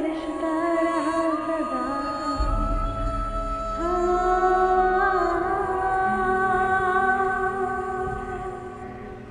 para estar.